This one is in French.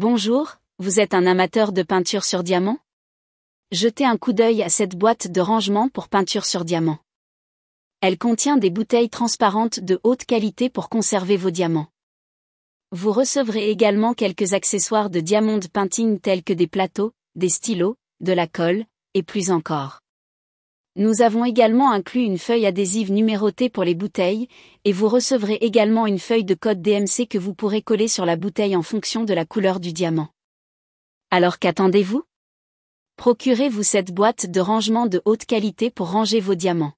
Bonjour, vous êtes un amateur de peinture sur diamant? Jetez un coup d'œil à cette boîte de rangement pour peinture sur diamant. Elle contient des bouteilles transparentes de haute qualité pour conserver vos diamants. Vous recevrez également quelques accessoires de diamond painting tels que des plateaux, des stylos, de la colle, et plus encore. Nous avons également inclus une feuille adhésive numérotée pour les bouteilles, et vous recevrez également une feuille de code DMC que vous pourrez coller sur la bouteille en fonction de la couleur du diamant. Alors qu'attendez-vous? Procurez-vous cette boîte de rangement de haute qualité pour ranger vos diamants.